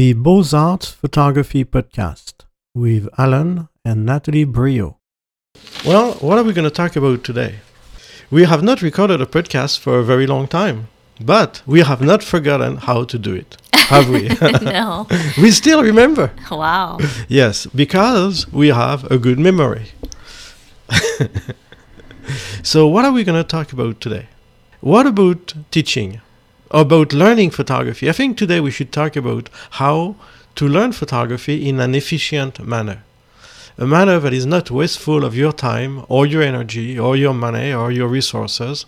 the Beaux Arts Photography Podcast with Alain and Natalie Briot. Well, what are we going to talk about today? We have not recorded a podcast for a very long time, but we have not forgotten how to do it, have we? no. we still remember. Wow. Yes, because we have a good memory. so, what are we going to talk about today? What about teaching? About learning photography? I think today we should talk about how to learn photography in an efficient manner. A manner that is not wasteful of your time or your energy or your money or your resources,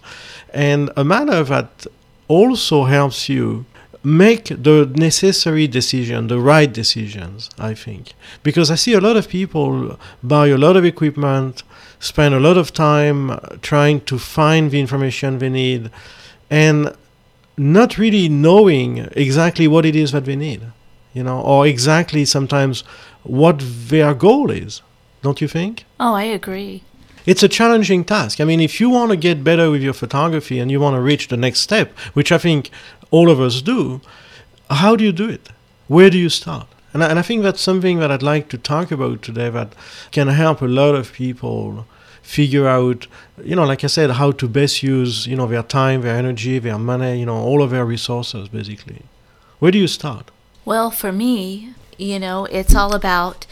and a manner that also helps you make the necessary decision, the right decisions, I think. Because I see a lot of people buy a lot of equipment, spend a lot of time trying to find the information they need, and not really knowing exactly what it is that they need, you know, or exactly sometimes what their goal is. Don't you think? Oh, I agree. It's a challenging task. I mean, if you want to get better with your photography and you want to reach the next step, which I think all of us do, how do you do it? Where do you start? And I, and I think that's something that I'd like to talk about today that can help a lot of people figure out, you know, like I said, how to best use, you know, their time, their energy, their money, you know, all of their resources, basically. Where do you start? Well, for me, you know, it's all about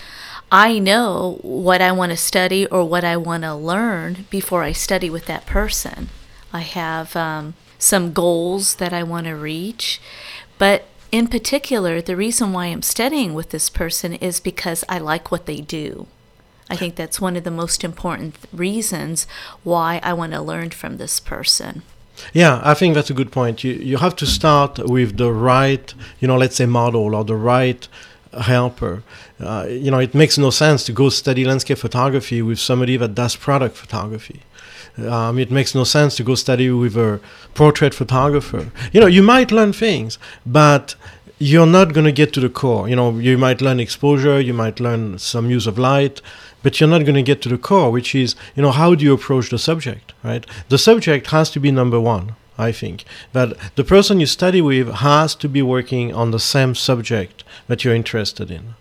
I know what I want to study or what I want to learn before I study with that person. I have um, some goals that I want to reach, but in particular, the reason why I'm studying with this person is because I like what they do. I think that's one of the most important reasons why I want to learn from this person. Yeah, I think that's a good point. You you have to start with the right, you know, let's say model or the right helper. Uh, you know, it makes no sense to go study landscape photography with somebody that does product photography. Um, it makes no sense to go study with a portrait photographer. You know, you might learn things, but you're not going to get to the core. You know, you might learn exposure, you might learn some use of light, but you're not going to get to the core, which is, you know, how do you approach the subject, right? The subject has to be number one. I think that the person you study with has to be working on the same subject that you're interested in.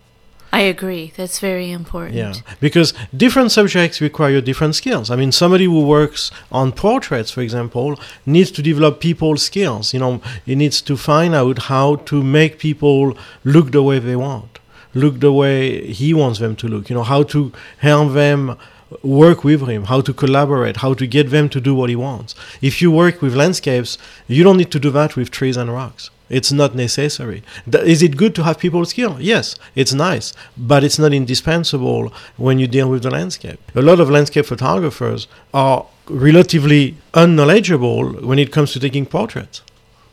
I agree. That's very important. Yeah, because different subjects require different skills. I mean, somebody who works on portraits, for example, needs to develop people skills. You know, he needs to find out how to make people look the way they want, look the way he wants them to look. You know, how to help them work with him, how to collaborate, how to get them to do what he wants. If you work with landscapes, you don't need to do that with trees and rocks. It's not necessary. Is it good to have people skill? Yes, it's nice, but it's not indispensable when you deal with the landscape. A lot of landscape photographers are relatively unknowledgeable when it comes to taking portraits,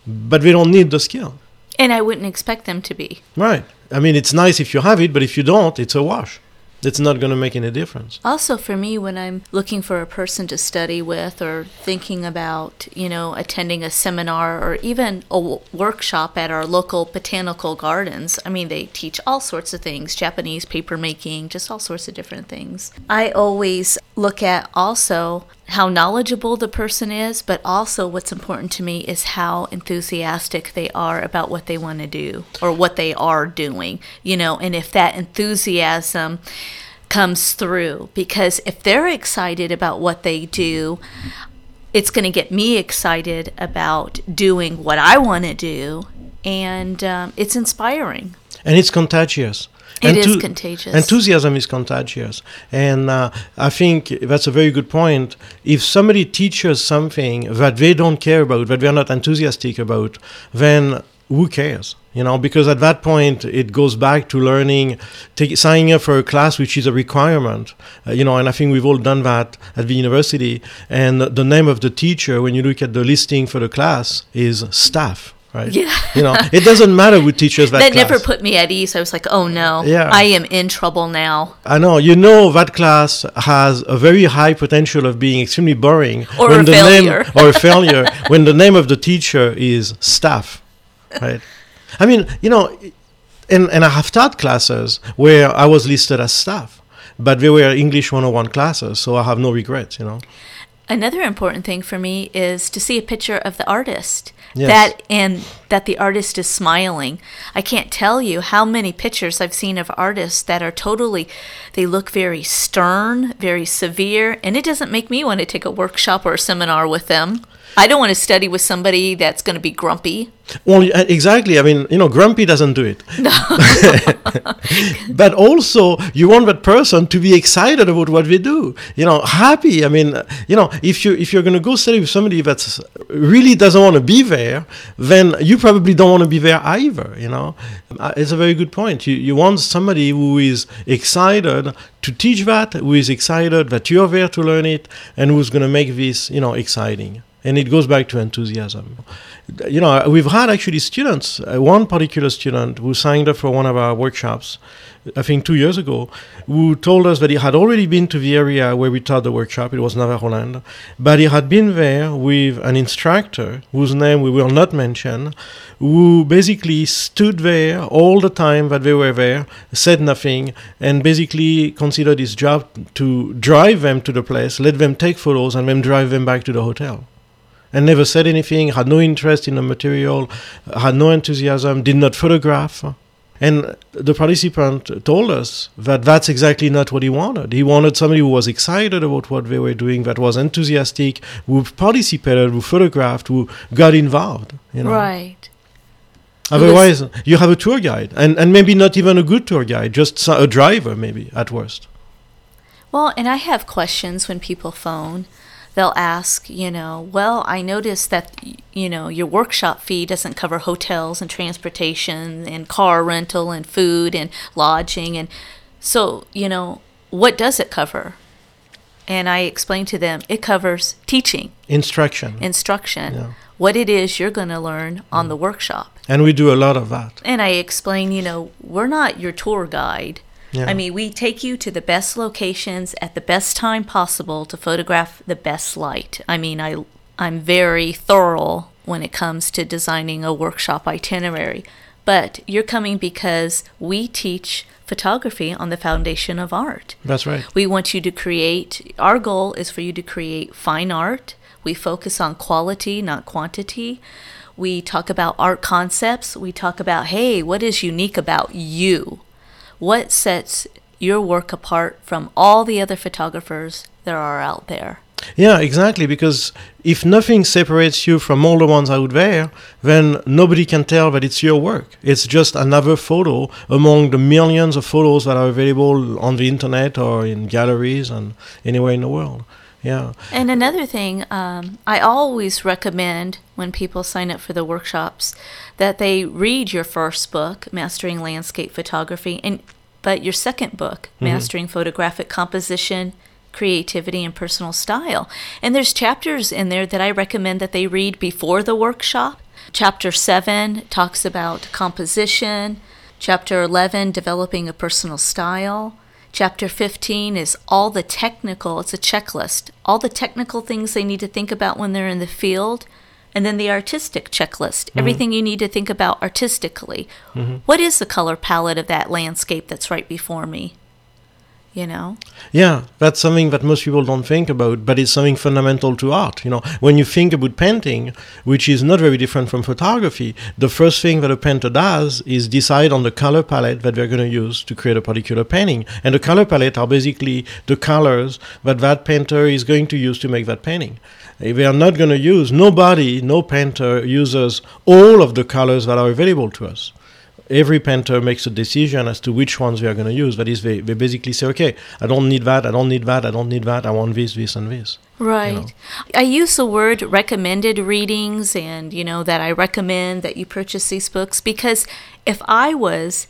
but they don't need the skill. And I wouldn't expect them to be. Right. I mean, it's nice if you have it, but if you don't, it's a wash it's not going to make any difference. Also, for me, when I'm looking for a person to study with or thinking about, you know, attending a seminar or even a w- workshop at our local botanical gardens, I mean, they teach all sorts of things Japanese paper making, just all sorts of different things. I always look at also how knowledgeable the person is, but also what's important to me is how enthusiastic they are about what they want to do or what they are doing, you know, and if that enthusiasm comes through. Because if they're excited about what they do, it's going to get me excited about doing what I want to do, and um, it's inspiring. And it's contagious. It is contagious. Enthusiasm is contagious. And uh, I think that's a very good point. If somebody teaches something that they don't care about, that they're not enthusiastic about, then who cares? You know, because at that point it goes back to learning, take, signing up for a class which is a requirement. Uh, you know, and I think we've all done that at the university. And the name of the teacher, when you look at the listing for the class, is staff right? Yeah. you know, it doesn't matter who teaches that. that class. never put me at ease. I was like, oh no, yeah. I am in trouble now. I know. You know, that class has a very high potential of being extremely boring. Or when a the failure. Name, or a failure when the name of the teacher is staff, right? I mean, you know, and, and I have taught classes where I was listed as staff, but they were English 101 classes, so I have no regrets, you know. Another important thing for me is to see a picture of the artist. Yes. That and that the artist is smiling. I can't tell you how many pictures I've seen of artists that are totally they look very stern, very severe, and it doesn't make me want to take a workshop or a seminar with them. I don't want to study with somebody that's going to be grumpy. Well, uh, exactly. I mean, you know, grumpy doesn't do it. No. but also, you want that person to be excited about what we do. You know, happy. I mean, you know, if you if you're going to go study with somebody that really doesn't want to be there, then you probably don't want to be there either. You know, uh, it's a very good point. You you want somebody who is excited to teach that, who is excited that you're there to learn it, and who's going to make this, you know, exciting and it goes back to enthusiasm. You know, we've had actually students, uh, one particular student who signed up for one of our workshops, I think two years ago, who told us that he had already been to the area where we taught the workshop, it was Navajoland, but he had been there with an instructor whose name we will not mention, who basically stood there all the time that they were there, said nothing, and basically considered his job to drive them to the place, let them take photos, and then drive them back to the hotel and never said anything, had no interest in the material, had no enthusiasm, did not photograph. And the participant told us that that's exactly not what he wanted. He wanted somebody who was excited about what they were doing, that was enthusiastic, who participated, who photographed, who got involved. You know? Right. Otherwise, you have a tour guide, and, and maybe not even a good tour guide, just a driver, maybe at worst. Well, and I have questions when people phone they'll ask, you know, well, I noticed that, you know, your workshop fee doesn't cover hotels and transportation and car rental and food and lodging. And so, you know, what does it cover? And I explain to them it covers teaching, instruction, instruction, yeah. what it is you're going to learn on mm. the workshop. And we do a lot of that. And I explain, you know, we're not your tour guide yeah. I mean, we take you to the best locations at the best time possible to photograph the best light. I mean, I I'm very thorough when it comes to designing a workshop itinerary. But you're coming because we teach photography on the foundation of art. That's right. We want you to create, our goal is for you to create fine art. We focus on quality, not quantity. We talk about art concepts. We talk about, hey, what is unique about you? What sets your work apart from all the other photographers there are out there? Yeah, exactly. Because if nothing separates you from all the ones out there, then nobody can tell that it's your work. It's just another photo among the millions of photos that are available on the internet or in galleries and anywhere in the world. Yeah. And another thing, um, I always recommend when people sign up for the workshops that they read your first book, Mastering Landscape Photography, and but your second book, mm-hmm. Mastering Photographic Composition, Creativity, and Personal Style. And there's chapters in there that I recommend that they read before the workshop. Chapter 7 talks about composition. Chapter 11, developing a personal style. Chapter 15 is all the technical, it's a checklist, all the technical things they need to think about when they're in the field. And then the artistic checklist, mm-hmm. everything you need to think about artistically. Mm-hmm. What is the color palette of that landscape that's right before me? You know? Yeah that's something that most people don't think about but it's something fundamental to art you know? When you think about painting which is not very different from photography the first thing that a painter does is decide on the color palette that they're going to use to create a particular painting. And the color palette are basically the colors that that painter is going to use to make that painting. They are not going to use nobody no painter uses all of the colors that are available to us every painter makes a decision as to which ones we are going to use. That is, they, they basically say, okay, I don't need that, I don't need that, I don't need that, I want this, this, and this. Right. You know? I use the word recommended readings and, you know, that I recommend that you purchase these books because if I was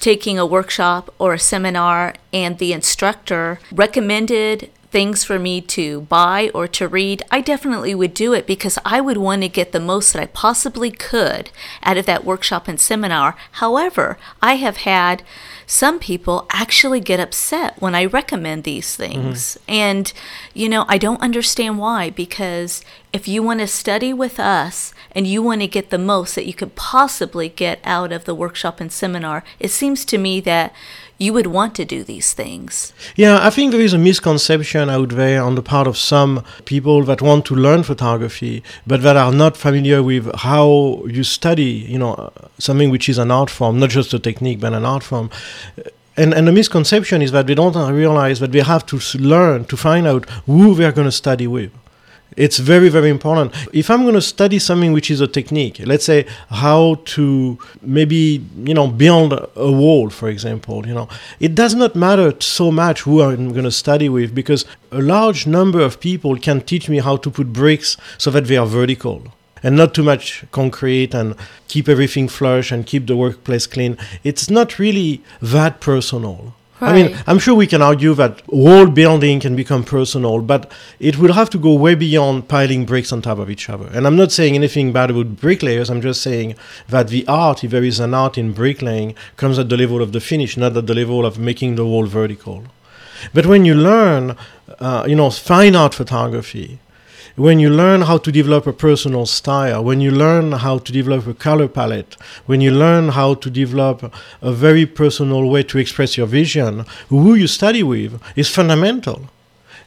taking a workshop or a seminar and the instructor recommended things for me to buy or to read, I definitely would do it because I would want to get the most that I possibly could out of that workshop and seminar. However, I have had some people actually get upset when I recommend these things. Mm-hmm. And, you know, I don't understand why, because if you want to study with us and you want to get the most that you could possibly get out of the workshop and seminar, it seems to me that you would want to do these things. Yeah, I think there is a misconception out there on the part of some people that want to learn photography, but that are not familiar with how you study, you know, something which is an art form, not just a technique, but an art form. And, and the misconception is that they don't realize that they have to learn to find out who they are going to study with. It's very, very important. If I'm going to study something which is a technique, let's say how to maybe, you know, build a wall, for example, you know, it does not matter so much who I'm going to study with because a large number of people can teach me how to put bricks so that they are vertical and not too much concrete and keep everything flush and keep the workplace clean. It's not really that personal. I mean, I'm sure we can argue that wall building can become personal, but it will have to go way beyond piling bricks on top of each other. And I'm not saying anything bad about bricklayers. I'm just saying that the art, if there is an art in bricklaying, comes at the level of the finish, not at the level of making the wall vertical. But when you learn, uh, you know, fine art photography, when you learn how to develop a personal style, when you learn how to develop a color palette, when you learn how to develop a very personal way to express your vision, who you study with is fundamental.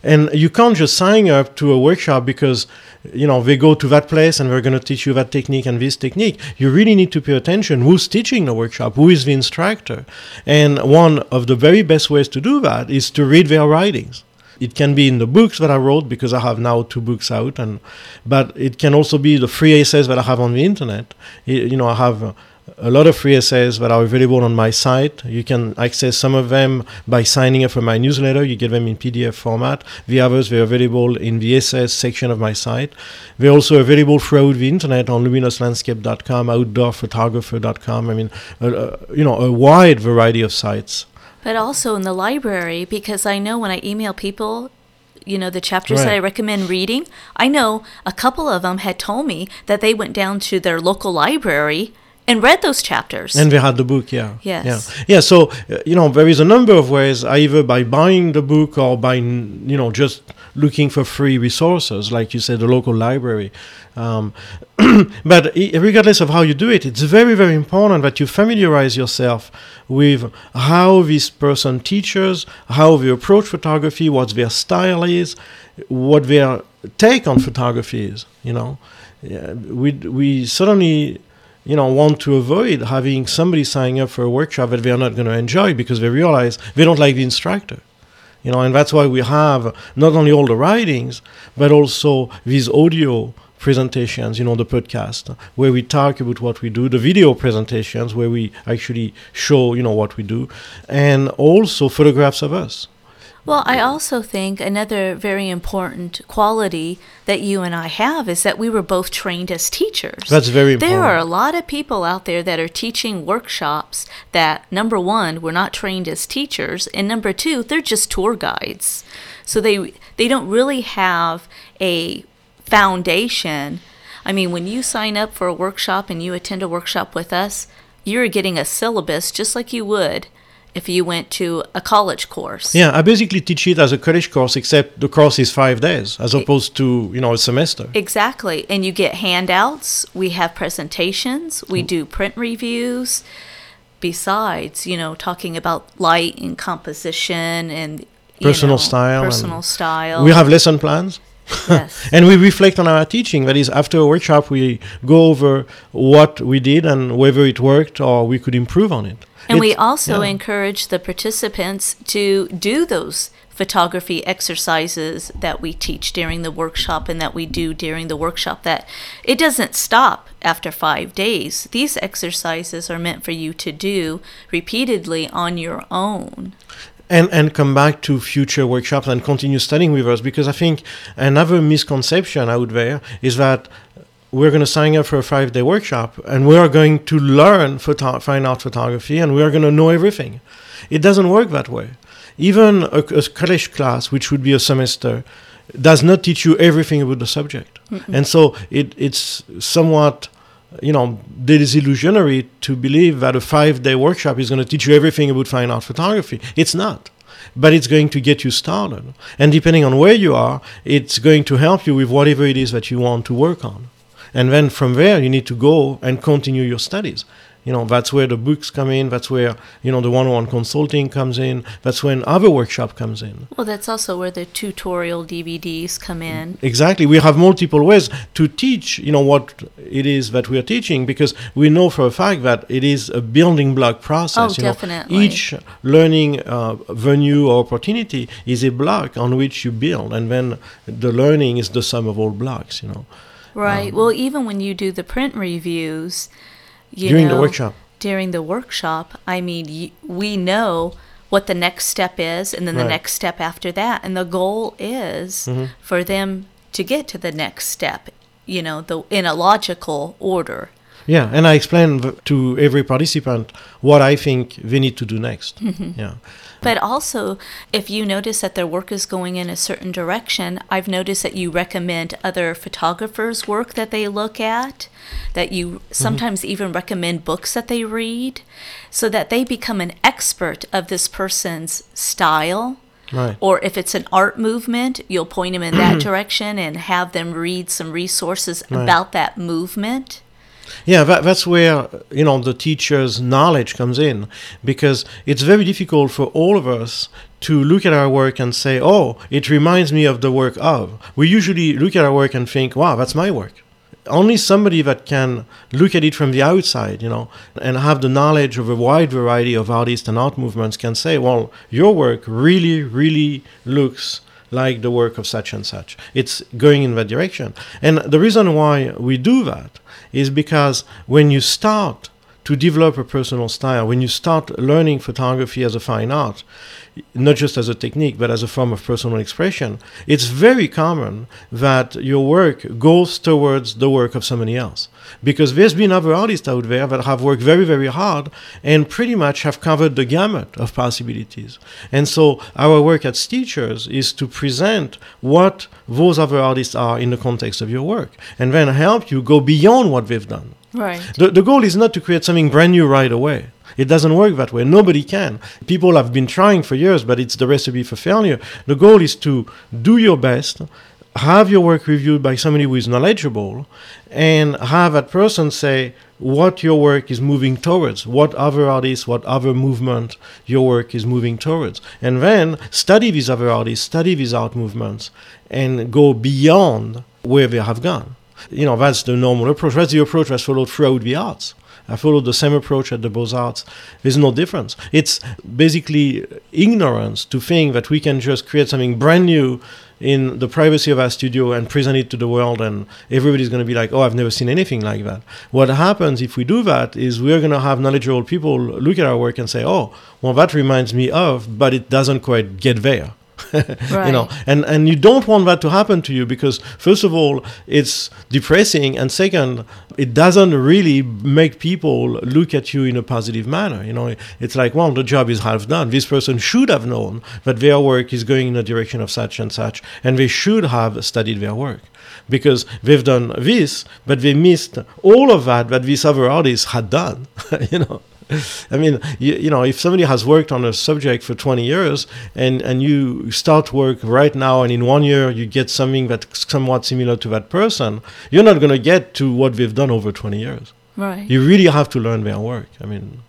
And you can't just sign up to a workshop because you know they go to that place and we're going to teach you that technique and this technique. You really need to pay attention who's teaching the workshop, who is the instructor. And one of the very best ways to do that is to read their writings. It can be in the books that I wrote because I have now two books out, and but it can also be the free essays that I have on the internet. You know, I have a lot of free essays that are available on my site. You can access some of them by signing up for my newsletter. You get them in PDF format. The others they're available in the essays section of my site. They're also available throughout the internet on luminouslandscape.com, outdoorphotographer.com. I mean, uh, you know, a wide variety of sites. But also in the library, because I know when I email people, you know, the chapters that I recommend reading, I know a couple of them had told me that they went down to their local library and read those chapters. And they had the book, yeah. Yes. Yeah. Yeah. So, uh, you know, there is a number of ways, either by buying the book or by, you know, just looking for free resources, like you said, the local library. Um, but regardless of how you do it, it's very, very important that you familiarize yourself with how this person teaches, how they approach photography, what their style is, what their take on photography is. You know, yeah, we we certainly you know want to avoid having somebody signing up for a workshop that they are not going to enjoy because they realize they don't like the instructor you know and that's why we have not only all the writings but also these audio presentations you know the podcast where we talk about what we do the video presentations where we actually show you know what we do and also photographs of us Well, I also think another very important quality that you and I have is that we were both trained as teachers. that's very important There are a lot of people out there that are teaching workshops that, number one, were not trained as teachers, and number two, they're just tour guides. So they they don't really have a foundation. I mean, when you sign up for a workshop and you attend a workshop with us, you're getting a syllabus just like you would if you went to a college course. yeah i basically teach it as a college course except the course is five days as opposed to you know a semester Exactly. And you get handouts, we have presentations, we Mm. do print reviews. Besides, you know, talking about light and composition and Personal know, style Personal style. we have lesson plans yes. and we reflect on our teaching. That is, after a workshop, we go over what we did and whether it worked or we could improve on it. And we also yeah. encourage the participants to do those photography exercises that we teach during the workshop and that we do during the workshop that it doesn't stop after 5 days. These exercises are meant for you to do repeatedly on your own. And and come back to future workshops and continue studying with us because I think another misconception out there is that we're going to sign up for a five day workshop and we are going to learn photo- fine art photography and we are going to know everything. It doesn't work that way. Even a, a college class, which would be a semester, does not teach you everything about the subject. And so it, it's somewhat you know, disillusionary to believe that a five day workshop is going to teach you everything about fine art photography. It's not. But it's going to get you started. And depending on where you are, it's going to help you with whatever it is that you want to work on. And then from there, you need to go and continue your studies you know that's where the books come in that's where you know the one-on-one consulting comes in that's when other workshop comes in. Well that's also where the tutorial dvds come in. Exactly. We have multiple ways to teach you know what it is that we are teaching because we know for a fact that it is a building block process oh, you definitely. Know, each learning uh, venue or opportunity is a block on which you build and then the learning is the sum of all blocks you know. Right. Um, well even when you do the print reviews you during know, the workshop. During the workshop, I mean, we know what the next step is, and then the next step after that, and the goal is Mhm. for them to get to the next step. You know, the in a logical order. Yeah, and I explain v- to every participant what I think they need to do next. Yeah. But also, if you notice that their work is going in a certain direction, I've noticed that you recommend other photographers' work that they look at, that you mm-hmm. sometimes even recommend books that they read, so that they become an expert of this person's style. Right. Or if it's an art movement, you'll point them in that direction and have them read some resources Right. about that movement. Yeah, that, that's where you know the teacher's knowledge comes in, because it's very difficult for all of us to look at our work and say, "Oh, it reminds me of the work of." We usually look at our work and think, "Wow, that's my work." Only somebody that can look at it from the outside, you know, and have the knowledge of a wide variety of artists and art movements can say, "Well, your work really, really looks." like the work of such and such. It's going in that direction. And the reason why we do that is because when you start to develop a personal style, when you start learning photography as a fine art, not just as a technique, but as a form of personal expression, it's very common that your work goes towards the work of somebody else. Because there's been other artists out there that have worked very, very hard and pretty much have covered the gamut of possibilities. And so our work as teachers is to present what those other artists are in the context of your work and then help you go beyond what they've done. Right. The, the goal is not to create something brand new right away. It doesn't work that way. Nobody can. People have been trying for years, but it's the recipe for failure. The goal is to do your best, have your work reviewed by somebody who is knowledgeable, and have that person say what your work is moving towards, what other artists, what other movement your work is moving towards. And then study these other artists, study these art movements, and go beyond where they have gone. You know, that's the normal approach. That's the approach that's followed throughout the arts. I followed the same approach at the Beaux Arts. There's no difference. It's basically ignorance to think that we can just create something brand new in the privacy of our studio and present it to the world, and everybody's going to be like, oh, I've never seen anything like that. What happens if we do that is we're going to have knowledgeable people look at our work and say, oh, well, that reminds me of, but it doesn't quite get there. you know and and you don't want that to happen to you because first of all it's depressing and second it doesn't really make people look at you in a positive manner. You know it's like well the job is half done. This person should have known that their work is going in the direction of such and such and they should have studied their work because they've done this but they missed all of that that this other artist had done you know I mean, you, you, know, if somebody has worked on a subject for 20 years and, and you start work right now and in one year you get something that's somewhat similar to that person, you're not going to get to what they've done over 20 years. Right. You really have to learn their work. I mean,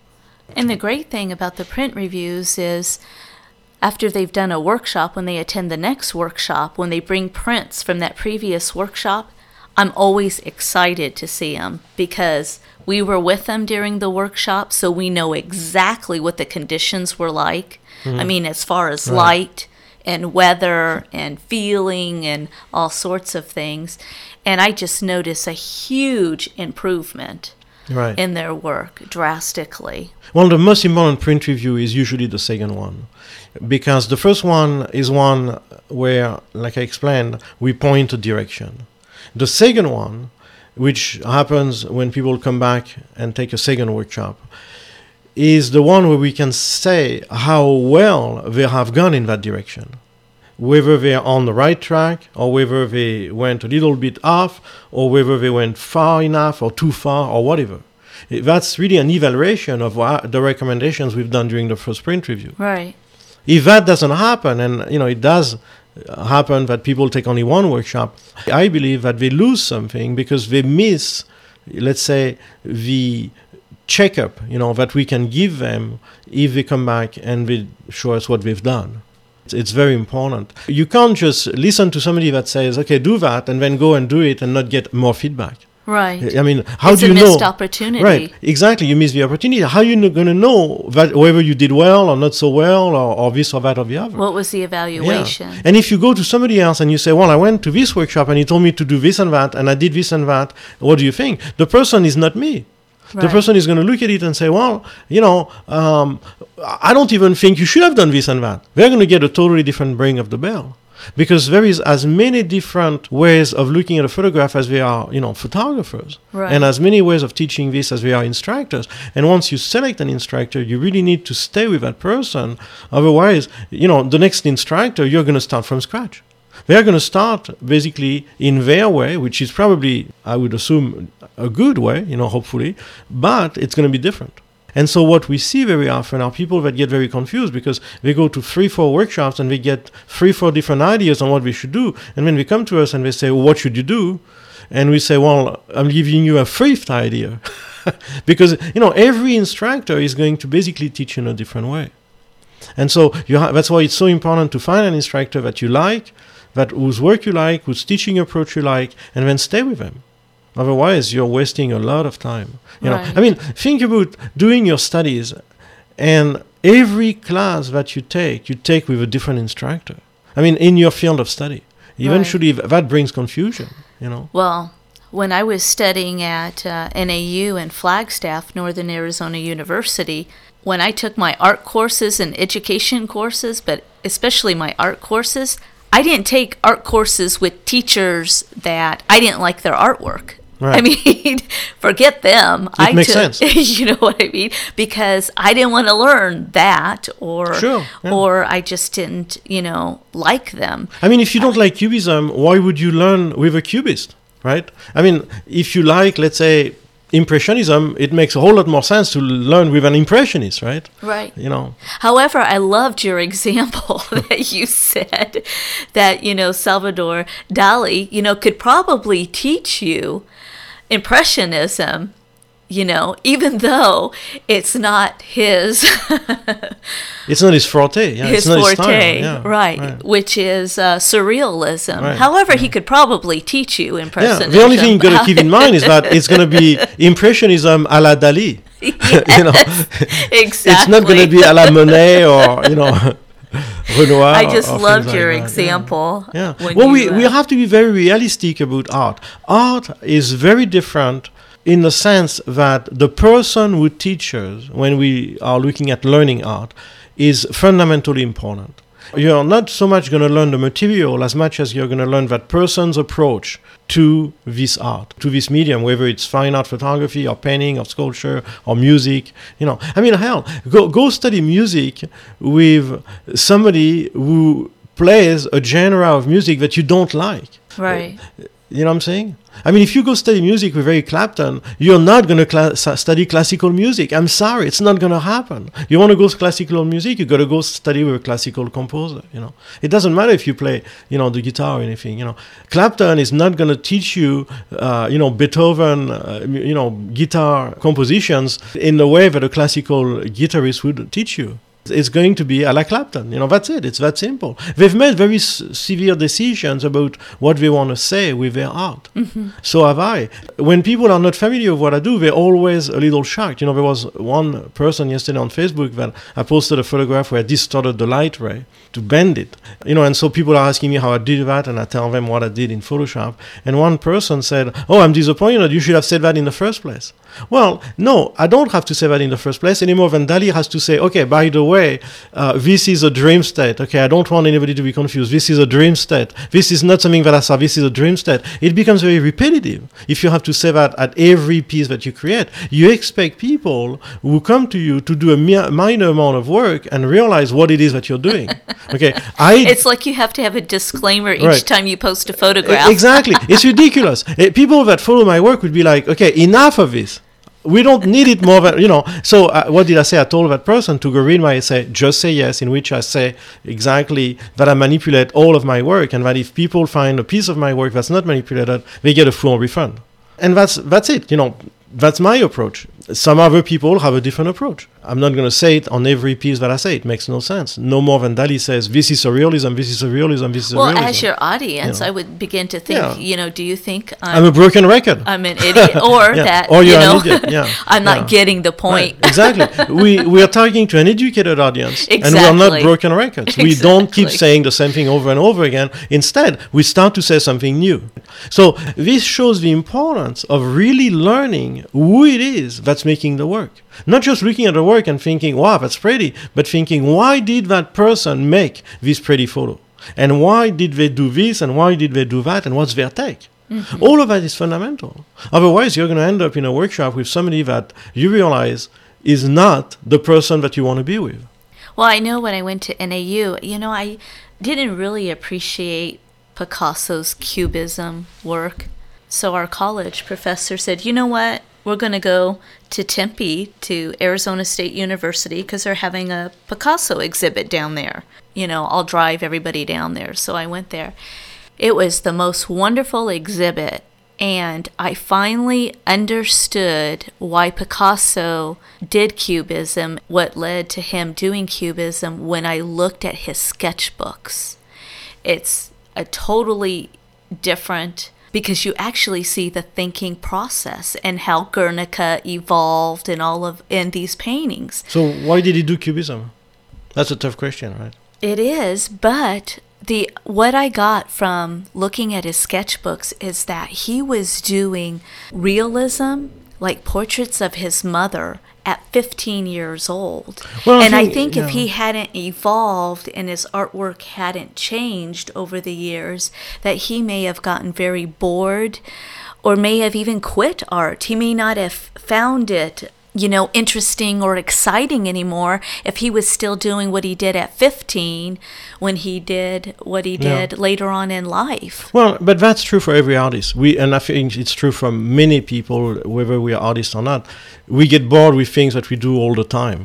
and the great thing about the print reviews is after they've done a workshop, when they attend the next workshop, when they bring prints from that previous workshop, I'm always excited to see them because we were with them during the workshop, so we know exactly what the conditions were like. Mm-hmm. I mean, as far as right. light and weather and feeling and all sorts of things. And I just notice a huge improvement right. in their work drastically. Well, the most important print review is usually the second one because the first one is one where, like I explained, we point a direction. The second one, which happens when people come back and take a second workshop, is the one where we can say how well they have gone in that direction. whether they're on the right track or whether they went a little bit off or whether they went far enough or too far or whatever. That's really an evaluation of what the recommendations we've done during the first print review. Right. If that doesn't happen, and you know it does happen that people take only one workshop, I believe that they lose something because they miss, let's say, the checkup, you know, that we can give them if they come back and they show us what they've done. It's, it's very important. You can't just listen to somebody that says, "Okay, do that," and then go and do it and not get more feedback. Right. I mean, how it's do you a know? missed opportunity. Right, exactly. You miss the opportunity. How are you going to know that whether you did well or not so well, or, or this or that or the other? What was the evaluation? And if you go to somebody else and you say, "Well, I went to this workshop and he told me to do this and that, and I did this and that," what do you think? The person is not me. The person is going to look at it and say, "Well, you know, um, I don't even think you should have done this and that." They're going to get a totally different ring of the bell. Because there is as many different ways of looking at a photograph as there are, you know, photographers, Right. and as many ways of teaching this as there are instructors. And once you select an instructor, you really need to stay with that person. Otherwise, you know, the next instructor, you're going to start from scratch. They're going to start basically in their way, which is probably, I would assume, a good way, you know, hopefully, but it's going to be different. And so what we see very often are people that get very confused because they go to three, four workshops and they get three, four different ideas on what we should do. And when they come to us and they say, well, what should you do? And we say, well, I'm giving you a fifth idea. because, you know, every instructor is going to basically teach in a different way. And so ha- that's why it's so important to find an instructor that you like, that whose work you like, whose teaching approach you like, and then stay with them. Otherwise, you're wasting a lot of time. You know, I mean, think about doing your studies, and every class that you take, you take with a different instructor. I mean, in your field of study, eventually th- that brings confusion. You know. Well, when I was studying at uh, NAU in Flagstaff, Northern Arizona University, when I took my art courses and education courses, but especially my art courses, I didn't take art courses with teachers that I didn't like their artwork. I mean, forget them. It I makes took, sense. you know what I mean? Because I didn't want to learn that, or Sure, yeah. or I just didn't, you know, like them. I mean, if you don't like cubism, why would you learn with a cubist, right? I mean, if you like, let's say, impressionism, it makes a whole lot more sense to learn with an impressionist, right? Right. You know, However, I loved your example that you said that, you know, Salvador Dali, you know, could probably teach you Impressionism, you know, even though it's not his it's not his forte. Yeah, his it's not forte, his. Yeah, right, which is uh, surrealism. Right, However, he could probably teach you impressionism. Yeah, the only thing you got to keep in mind is that it's going to be impressionism à la Dali. you know, exactly. it's not going to be à la Monet or you know Renoir. I just or loved like your yeah. example. Yeah. when Well, we, we uh, have to be very realistic about art. Art is very different in the sense that the person who teaches, when we are looking at learning art, is fundamentally important. You're not so much going to learn the material as much as you're going to learn that person's approach to this art, to this medium, whether it's fine art photography or painting or sculpture or music. You know, I mean, hell, go, go study music with somebody who plays a genre of music that you don't like. right. You know what I'm saying? I mean, if you go study music with Eric Clapton, you're not going to sa- study classical music. I'm sorry, it's not going to happen. You want to go classical music, you got to go study with a classical composer. You know, it doesn't matter if you play, you know, the guitar or anything. You know, Clapton is not going to teach you, uh, you know, Beethoven, uh, you know, guitar compositions in the way that a classical guitarist would teach you. It's going to be a la Clapton. You know, that's it. It's that simple. They've made very s- severe decisions about what they want to say with their art. Mm-hmm. So have I. When people are not familiar with what I do, they're always a little shocked. You know, there was one person yesterday on Facebook that I posted a photograph where I distorted the light ray to bend it. You know, and so people are asking me how I did that, and I tell them what I did in Photoshop. And one person said, "Oh, I'm disappointed. You should have said that in the first place." Well, no, I don't have to say that in the first place anymore than Dali has to say, okay, by the way, uh, this is a dream state. Okay, I don't want anybody to be confused. This is a dream state. This is not something that I saw. This is a dream state. It becomes very repetitive if you have to say that at every piece that you create. You expect people who come to you to do a mi- minor amount of work and realize what it is that you're doing. Okay, I. It's like you have to have a disclaimer each Right. time you post a photograph. Exactly. it's ridiculous. Eh, People that follow my work would be like, okay, enough of this. We don't need it more than, you know. So, uh, what did I say? I told that person to go read my essay, Just Say Yes, in which I say exactly that I manipulate all of my work and that if people find a piece of my work that's not manipulated, they get a full refund. And that's, that's it, you know. That's my approach. Some other people have a different approach. I'm not going to say it on every piece that I say. It makes no sense. No more than Dali says, this is surrealism, this is surrealism, this is well, surrealism. Well, as your audience, know. I would begin to think, Yeah. you know, do you think I'm I'm, a broken record. I'm an idiot or Yeah. that, Or you you're an know, idiot, yeah. I'm not Yeah. getting the point? Right, exactly. we we are talking to an educated audience, and we are not broken records. We don't keep saying the same thing over and over again. Instead, we start to say something new. So this shows the importance of really learning who it is that's making the work. Not just looking at the work and thinking, "Wow, that's pretty," but thinking, "Why did that person make this pretty photo?" And why did they do this? And why did they do that? And what's their take? Mm-hmm. All of that is fundamental. Otherwise, you're going to end up in a workshop with somebody that you realize is not the person that you want to be with. Well, I know when I went to NAU, you know, I didn't really appreciate Picasso's cubism work. So our college professor said, you know what? We're going to go to Tempe to Arizona State University because they're having a Picasso exhibit down there. You know, I'll drive everybody down there. So I went there. It was the most wonderful exhibit. And I finally understood why Picasso did Cubism, what led to him doing Cubism when I looked at his sketchbooks. It's a totally different because you actually see the thinking process and how Guernica evolved in all of in these paintings. So why did he do cubism? That's a tough question, right? It is, but the what I got from looking at his sketchbooks is that he was doing realism, like portraits of his mother at 15 years old. Well, and I think- think if he hadn't evolved and his artwork hadn't changed over the years, that he may have gotten very bored or may have even quit art. He may not have found it, you know, interesting or exciting anymore if he was still doing what he did at 15 when he did what he Yeah. did later on in life. Well, but that's true for every artist. We and I think it's true for many people, whether we are artists or not. We get bored with things that we do all the time.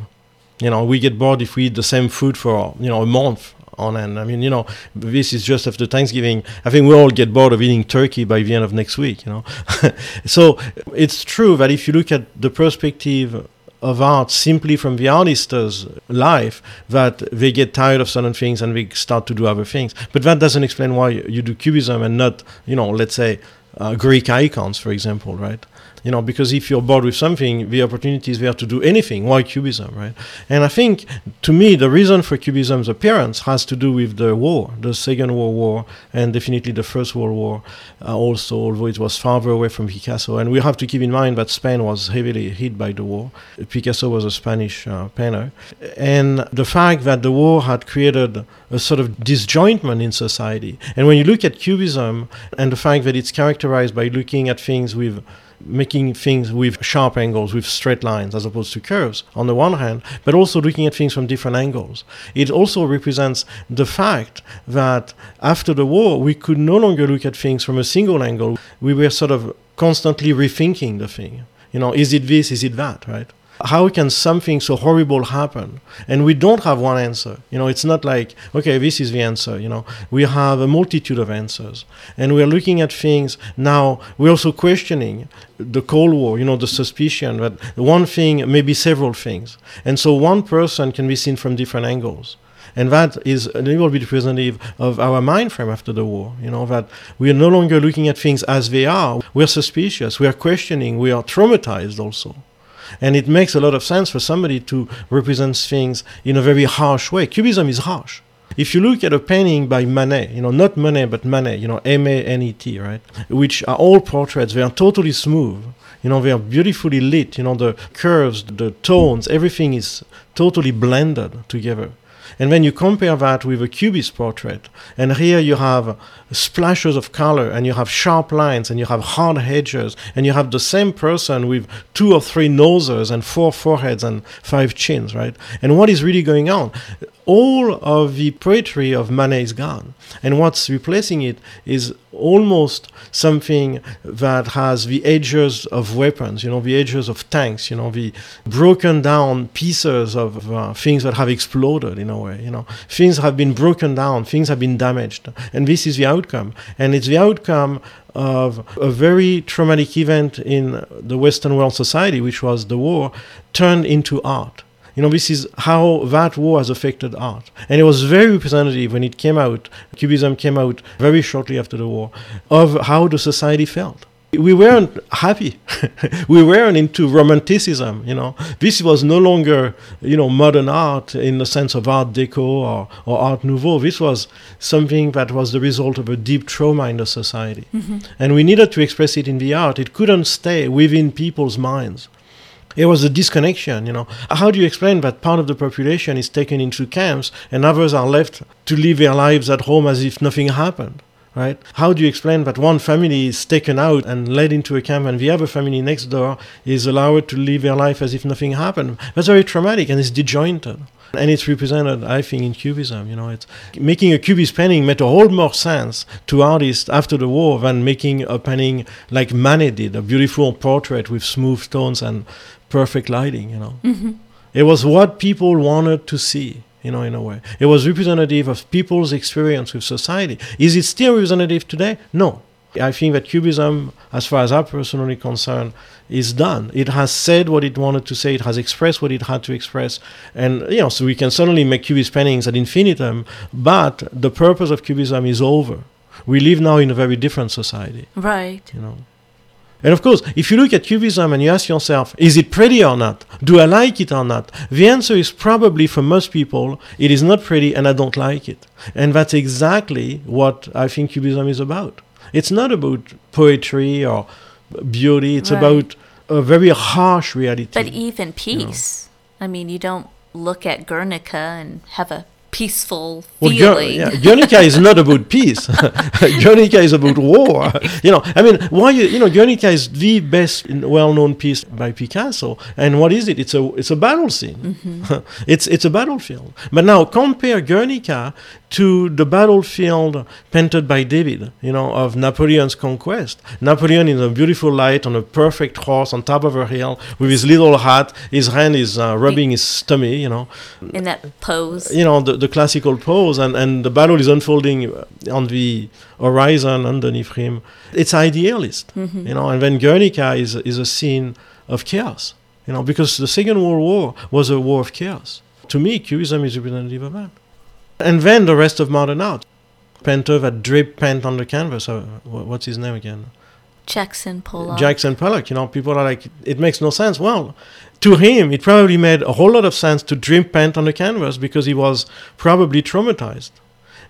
You know, we get bored if we eat the same food for you know a month on end. I mean, you know, this is just after Thanksgiving. I think we all get bored of eating turkey by the end of next week. You know, so it's true that if you look at the perspective of art simply from the artist's life that they get tired of certain things and they start to do other things. But that doesn't explain why you do cubism and not, you know, let's say uh, Greek icons, for example, right? You know, because if you're bored with something, the opportunity is there to do anything. Why cubism, right? And I think, to me, the reason for cubism's appearance has to do with the war, the Second World War, and definitely the First World War, uh, also, although it was farther away from Picasso. And we have to keep in mind that Spain was heavily hit by the war. Picasso was a Spanish uh, painter. And the fact that the war had created a sort of disjointment in society. And when you look at cubism and the fact that it's characterized by looking at things with making things with sharp angles, with straight lines, as opposed to curves, on the one hand, but also looking at things from different angles. It also represents the fact that after the war, we could no longer look at things from a single angle. We were sort of constantly rethinking the thing. You know, is it this, is it that, right? How can something so horrible happen? And we don't have one answer. You know, it's not like, okay, this is the answer. You know, we have a multitude of answers. And we're looking at things now, we're also questioning the Cold War, you know, the suspicion that one thing may be several things. And so one person can be seen from different angles. And that is a little bit representative of our mind frame after the war. You know, that we are no longer looking at things as they are. We're suspicious, we are questioning, we are traumatized also. And it makes a lot of sense for somebody to represent things in a very harsh way. Cubism is harsh. If you look at a painting by Manet, you know, not Monet, but Manet, you know, M A N E T, right? Which are all portraits, they are totally smooth. You know, they are beautifully lit. You know, the curves, the tones, everything is totally blended together. And then you compare that with a cubist portrait, and here you have splashes of color, and you have sharp lines, and you have hard edges, and you have the same person with two or three noses and four foreheads and five chins, right? And what is really going on? All of the poetry of Manet is gone, and what's replacing it is almost something that has the edges of weapons, you know, the edges of tanks, you know, the broken down pieces of uh, things that have exploded in a way, you know, things have been broken down, things have been damaged, and this is the outcome, and it's the outcome of a very traumatic event in the Western world society, which was the war, turned into art. You know, this is how that war has affected art. And it was very representative when it came out, Cubism came out very shortly after the war, of how the society felt. We weren't happy. we weren't into romanticism, you know. This was no longer, you know, modern art in the sense of art deco or, or art nouveau. This was something that was the result of a deep trauma in the society. Mm-hmm. And we needed to express it in the art. It couldn't stay within people's minds it was a disconnection, you know. How do you explain that part of the population is taken into camps and others are left to live their lives at home as if nothing happened? Right? How do you explain that one family is taken out and led into a camp and the other family next door is allowed to live their life as if nothing happened? That's very traumatic and it's disjointed. And it's represented, I think, in Cubism. You know, it's making a Cubist painting made a whole more sense to artists after the war than making a painting like Manet did, a beautiful portrait with smooth tones and perfect lighting, you know. Mm-hmm. It was what people wanted to see, you know, in a way. It was representative of people's experience with society. Is it still representative today? No. I think that Cubism, as far as I'm personally concerned, is done. It has said what it wanted to say. It has expressed what it had to express, and you know, so we can certainly make Cubist paintings ad infinitum. But the purpose of Cubism is over. We live now in a very different society. Right. You know. And of course, if you look at Cubism and you ask yourself, is it pretty or not? Do I like it or not? The answer is probably for most people, it is not pretty and I don't like it. And that's exactly what I think Cubism is about. It's not about poetry or beauty, it's right. about a very harsh reality. But even peace. You know? I mean, you don't look at Guernica and have a peaceful well, feeling. yeah, Guernica is not about peace. Guernica is about war. You know, I mean, why you, you know, Guernica is the best well-known piece by Picasso. And what is it? It's a it's a battle scene. Mm-hmm. it's it's a battlefield. But now compare Guernica to the battlefield painted by David, you know, of Napoleon's conquest. Napoleon in a beautiful light on a perfect horse on top of a hill with his little hat. His hand is uh, rubbing his tummy, you know. In that pose. You know, the, the classical pose, and, and the battle is unfolding on the horizon underneath him. It's idealist, mm-hmm. you know, and then Guernica is, is a scene of chaos, you know, because the Second World War was a war of chaos. To me, Cubism is representative of that. And then the rest of modern art. Painter that drip paint on the canvas. Uh, what's his name again? Jackson Pollock. Jackson Pollock. You know, people are like, it makes no sense. Well, to him, it probably made a whole lot of sense to dream paint on the canvas because he was probably traumatized.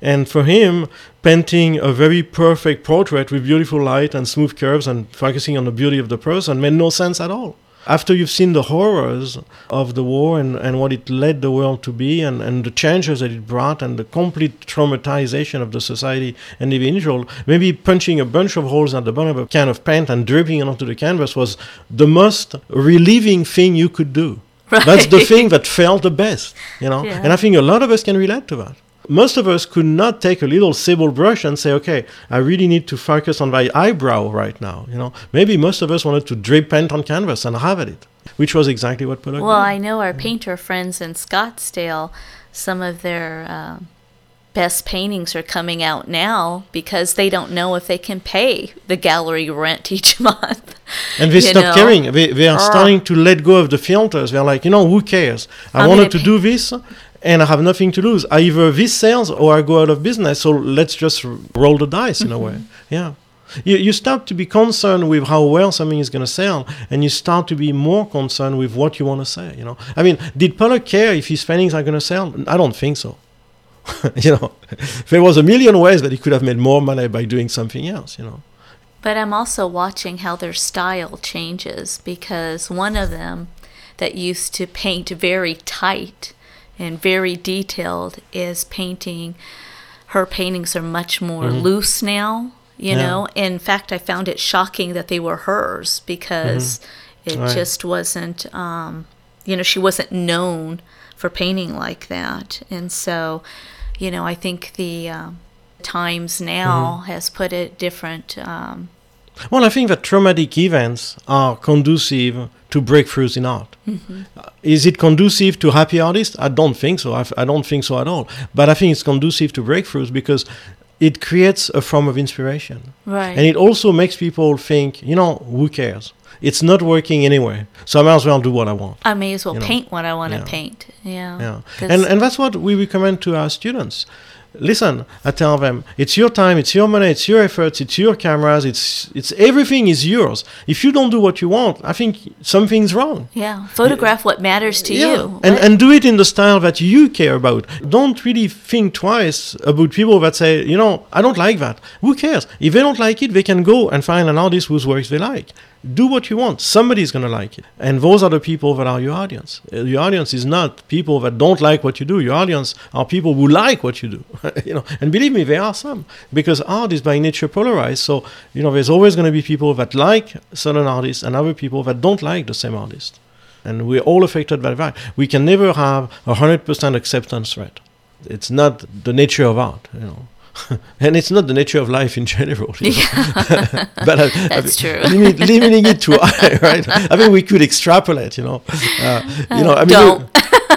And for him, painting a very perfect portrait with beautiful light and smooth curves and focusing on the beauty of the person made no sense at all after you've seen the horrors of the war and, and what it led the world to be and, and the changes that it brought and the complete traumatization of the society and the individual, maybe punching a bunch of holes at the bottom of a can of paint and dripping it onto the canvas was the most relieving thing you could do. Right. That's the thing that felt the best, you know. Yeah. And I think a lot of us can relate to that most of us could not take a little sable brush and say, okay, I really need to focus on my eyebrow right now. You know, maybe most of us wanted to drip paint on canvas and have it, which was exactly what Pollock Well, did. I know our painter friends in Scottsdale, some of their uh, best paintings are coming out now because they don't know if they can pay the gallery rent each month. And they stop caring. They, they are uh, starting to let go of the filters. They're like, you know, who cares? I I'm wanted to do this and I have nothing to lose. Either this sells or I go out of business. So let's just roll the dice in mm-hmm. a way. Yeah. You, you start to be concerned with how well something is going to sell, and you start to be more concerned with what you want to say. You know, I mean, did Pollock care if his paintings are going to sell? I don't think so. you know, there was a million ways that he could have made more money by doing something else. You know, But I'm also watching how their style changes because one of them that used to paint very tight and very detailed is painting. Her paintings are much more loose now, you Mm-hmm. Yeah. know. In fact, I found it shocking that they were hers because it Mm-hmm. Right. just wasn't, um, you know, she wasn't known for painting like that. And so, you know, I think the um, times now Mm-hmm. has put it different. Um, Well, I think that traumatic events are conducive to breakthroughs in art. Uh, Is it conducive to happy artists? I don't think so. I, f- I don't think so at all. But I think it's conducive to breakthroughs because it creates a form of inspiration. right. And it also makes people think, you know, who cares? It's not working anyway, so I might as well do what I want. I may as well you know, paint what I want to yeah. paint. Yeah. Yeah. And, and that's what we recommend to our students. Listen, I tell them, it's your time, it's your money, it's your efforts, it's your cameras, it's it's everything is yours. If you don't do what you want, I think something's wrong. yeah. Photograph what matters to Yeah. you. And Let- and do it in the style that you care about. Don't really think twice about people that say, you know, I don't like that. Who cares? If they don't like it, they can go and find an artist whose works they like. Do what you want. Somebody's going to like it. And those are the people that are your audience. Uh, Your audience is not people that don't like what you do. Your audience are people who like what you do. you know, and believe me, there are some because art is by nature polarized. So, you know, there's always going to be people that like certain artists and other people that don't like the same artist and we're all affected by that. We can never have a hundred percent acceptance rate. It's not the nature of art, you know, and it's not the nature of life in general. you know. but I, That's I, true. Limit, limiting it to high, right? I mean, we could extrapolate, you know. Uh, you know, I mean, look-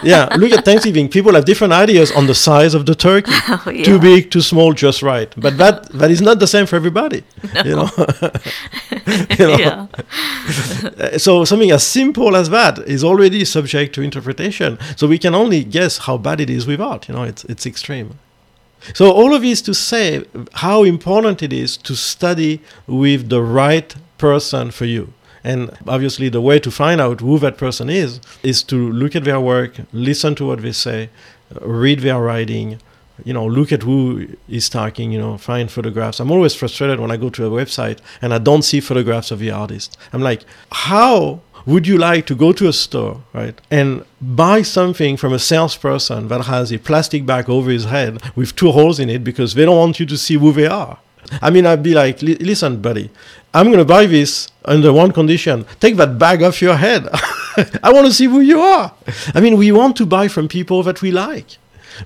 yeah, look at Thanksgiving. People have different ideas on the size of the turkey. Oh, yeah. Too big, too small, just right. But that that is not the same for everybody. You know. You know? yeah. Uh, so something as simple as that is already subject to interpretation. So we can only guess how bad it is without. You know, it's it's extreme. So all of this to say how important it is to study with the right person for you. And obviously, the way to find out who that person is is to look at their work, listen to what they say, read their writing, you know, look at who is talking, you know, find photographs. I'm always frustrated when I go to a website and I don't see photographs of the artist. I'm like, how would you like to go to a store, right, and buy something from a salesperson that has a plastic bag over his head with two holes in it because they don't want you to see who they are? I mean, I'd be like, listen, buddy, I'm going to buy this under one condition. Take that bag off your head. I want to see who you are. I mean, we want to buy from people that we like.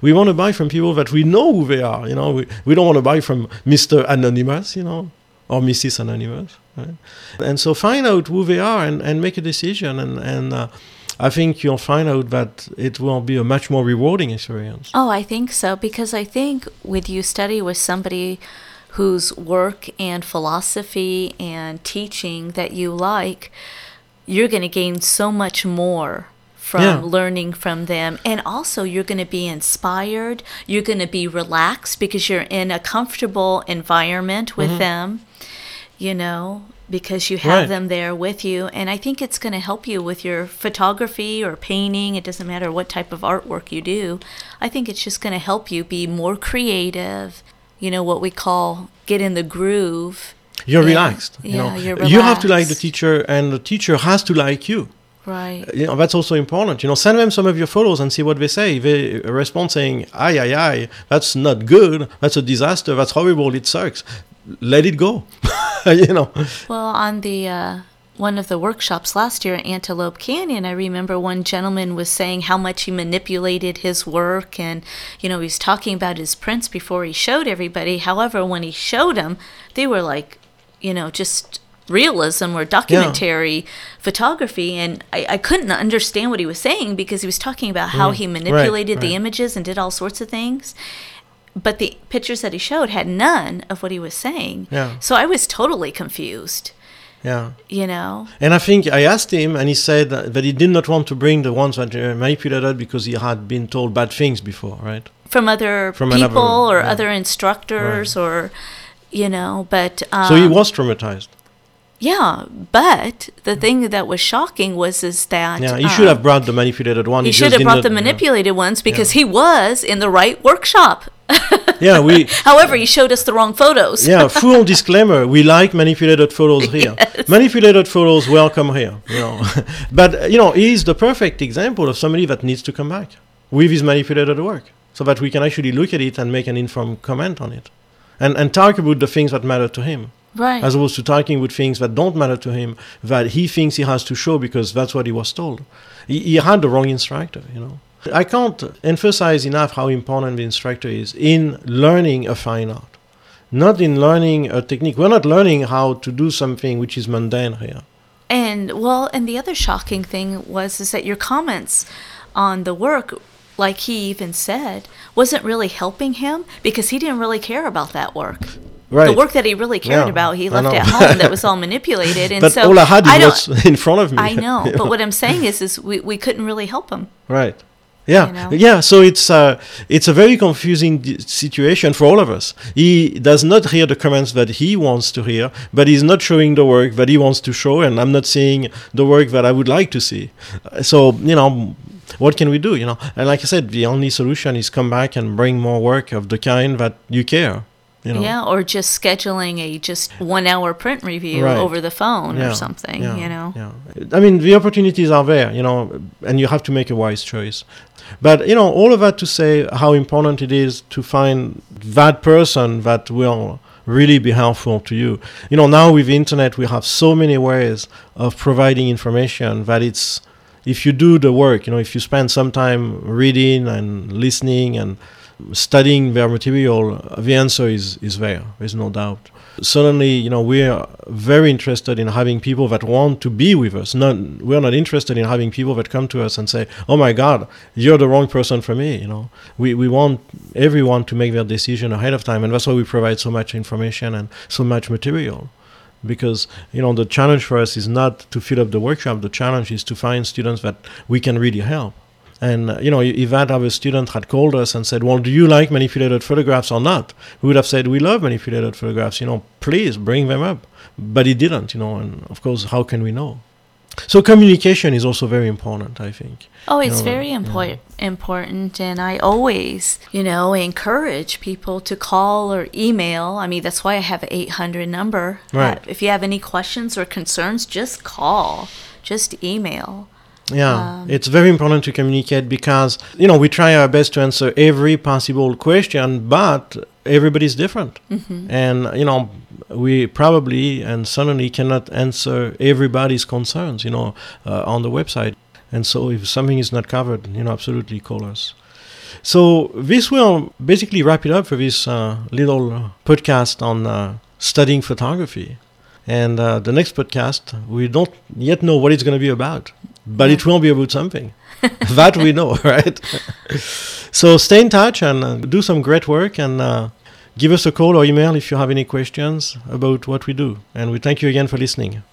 We want to buy from people that we know who they are. You know, we, we don't want to buy from Mr. Anonymous, you know, or Mrs. Anonymous. Right? And so find out who they are and, and make a decision. And, and uh, I think you'll find out that it will be a much more rewarding experience. Oh, I think so because I think with you study with somebody whose work and philosophy and teaching that you like, you're going to gain so much more from Yeah. learning from them and also you're going to be inspired, you're going to be relaxed because you're in a comfortable environment with them, you know, because you have Right. them there with you and I think it's going to help you with your photography or painting, it doesn't matter what type of artwork you do. I think it's just going to help you be more creative, you know, what we call get in the groove. You're relaxed. You Yeah, know, you're relaxed. you have to like the teacher, and the teacher has to like you. Right. You know, that's also important. You know, send them some of your photos and see what they say. They respond saying, "Aye, aye, aye, that's not good. That's a disaster. That's horrible. It sucks." Let it go. you know. Well, on the uh, one of the workshops last year at Antelope Canyon, I remember one gentleman was saying how much he manipulated his work, and you know he was talking about his prints before he showed everybody. However, when he showed them, they were like, you know, just realism or documentary photography and I, I couldn't understand what he was saying because he was talking about how he manipulated the right. images and did all sorts of things but the pictures that he showed had none of what he was saying Yeah. so i was totally confused Yeah. you know And I think I asked him, and he said that he did not want to bring the ones that were manipulated because he had been told bad things before, right? from other From people another- or yeah. other instructors or you know but um, so he was traumatized. Yeah but the thing that was shocking was is that Yeah, he should um, have brought the manipulated one. he should have brought the yeah. manipulated ones because he was in the right workshop yeah, we However, he showed us the wrong photos. yeah, full disclaimer. We like manipulated photos here. Manipulated photos, welcome here. You know, but you know, he's the perfect example of somebody that needs to come back with his manipulated work, so that we can actually look at it and make an informed comment on it, and and talk about the things that matter to him, Right. as opposed to talking with things that don't matter to him that he thinks he has to show because that's what he was told. He, he had the wrong instructor. You know. I can't emphasize enough how important the instructor is in learning a fine art, not in learning a technique. We're not learning how to do something which is mundane here. And well, and the other shocking thing was is that your comments on the work, like he even said, wasn't really helping him because he didn't really care about that work. Right. The work that he really cared Yeah, about, he left at home. That was all manipulated, and but so all I had I what's in front of me. I know, but what I'm saying is, is we, we couldn't really help him. Right. Yeah. You know? Yeah. So it's uh, it's a very confusing d- situation for all of us. He does not hear the comments that he wants to hear, but he's not showing the work that he wants to show, and I'm not seeing the work that I would like to see. So you know, what can we do? You know, and like I said, the only solution is come back and bring more work of the kind that you care. You know. Yeah, or just scheduling a just one hour print review Right. over the phone Yeah, or something. yeah, You know. Yeah. I mean, the opportunities are there, you know, and you have to make a wise choice. But, you know, all of that to say how important it is to find that person that will really be helpful to you. You know, now with the internet, we have so many ways of providing information that it's, if you do the work, you know, if you spend some time reading and listening and studying their material, the answer is, is there. There's no doubt. Certainly, you know, we are very interested in having people that want to be with us. Not, we're not interested in having people that come to us and say, "Oh my God, you're the wrong person for me." You know, we we want everyone to make their decision ahead of time, and that's why we provide so much information and so much material because you know the challenge for us is not to fill up the workshop the challenge is to find students that we can really help and uh, you know if that other student had called us and said well do you like manipulated photographs or not we would have said we love manipulated photographs you know please bring them up but he didn't you know and of course how can we know so communication is also very important i think Oh, it's No, very yeah. important, important, and I always, you know, encourage people to call or email. I mean, that's why I have an 800 number. Right. Uh, if you have any questions or concerns, just call, just email. Yeah, Um, it's very important to communicate because you know we try our best to answer every possible question, but everybody's different, and you know we probably and suddenly cannot answer everybody's concerns, you know, uh, on the website. And so if something is not covered, you know, absolutely call us. So this will basically wrap it up for this uh, little uh, podcast on uh, studying photography. And uh, the next podcast, we don't yet know what it's going to be about, but it will be about something. that we know, right? so stay in touch and uh, do some great work and uh, give us a call or email if you have any questions about what we do. And we thank you again for listening.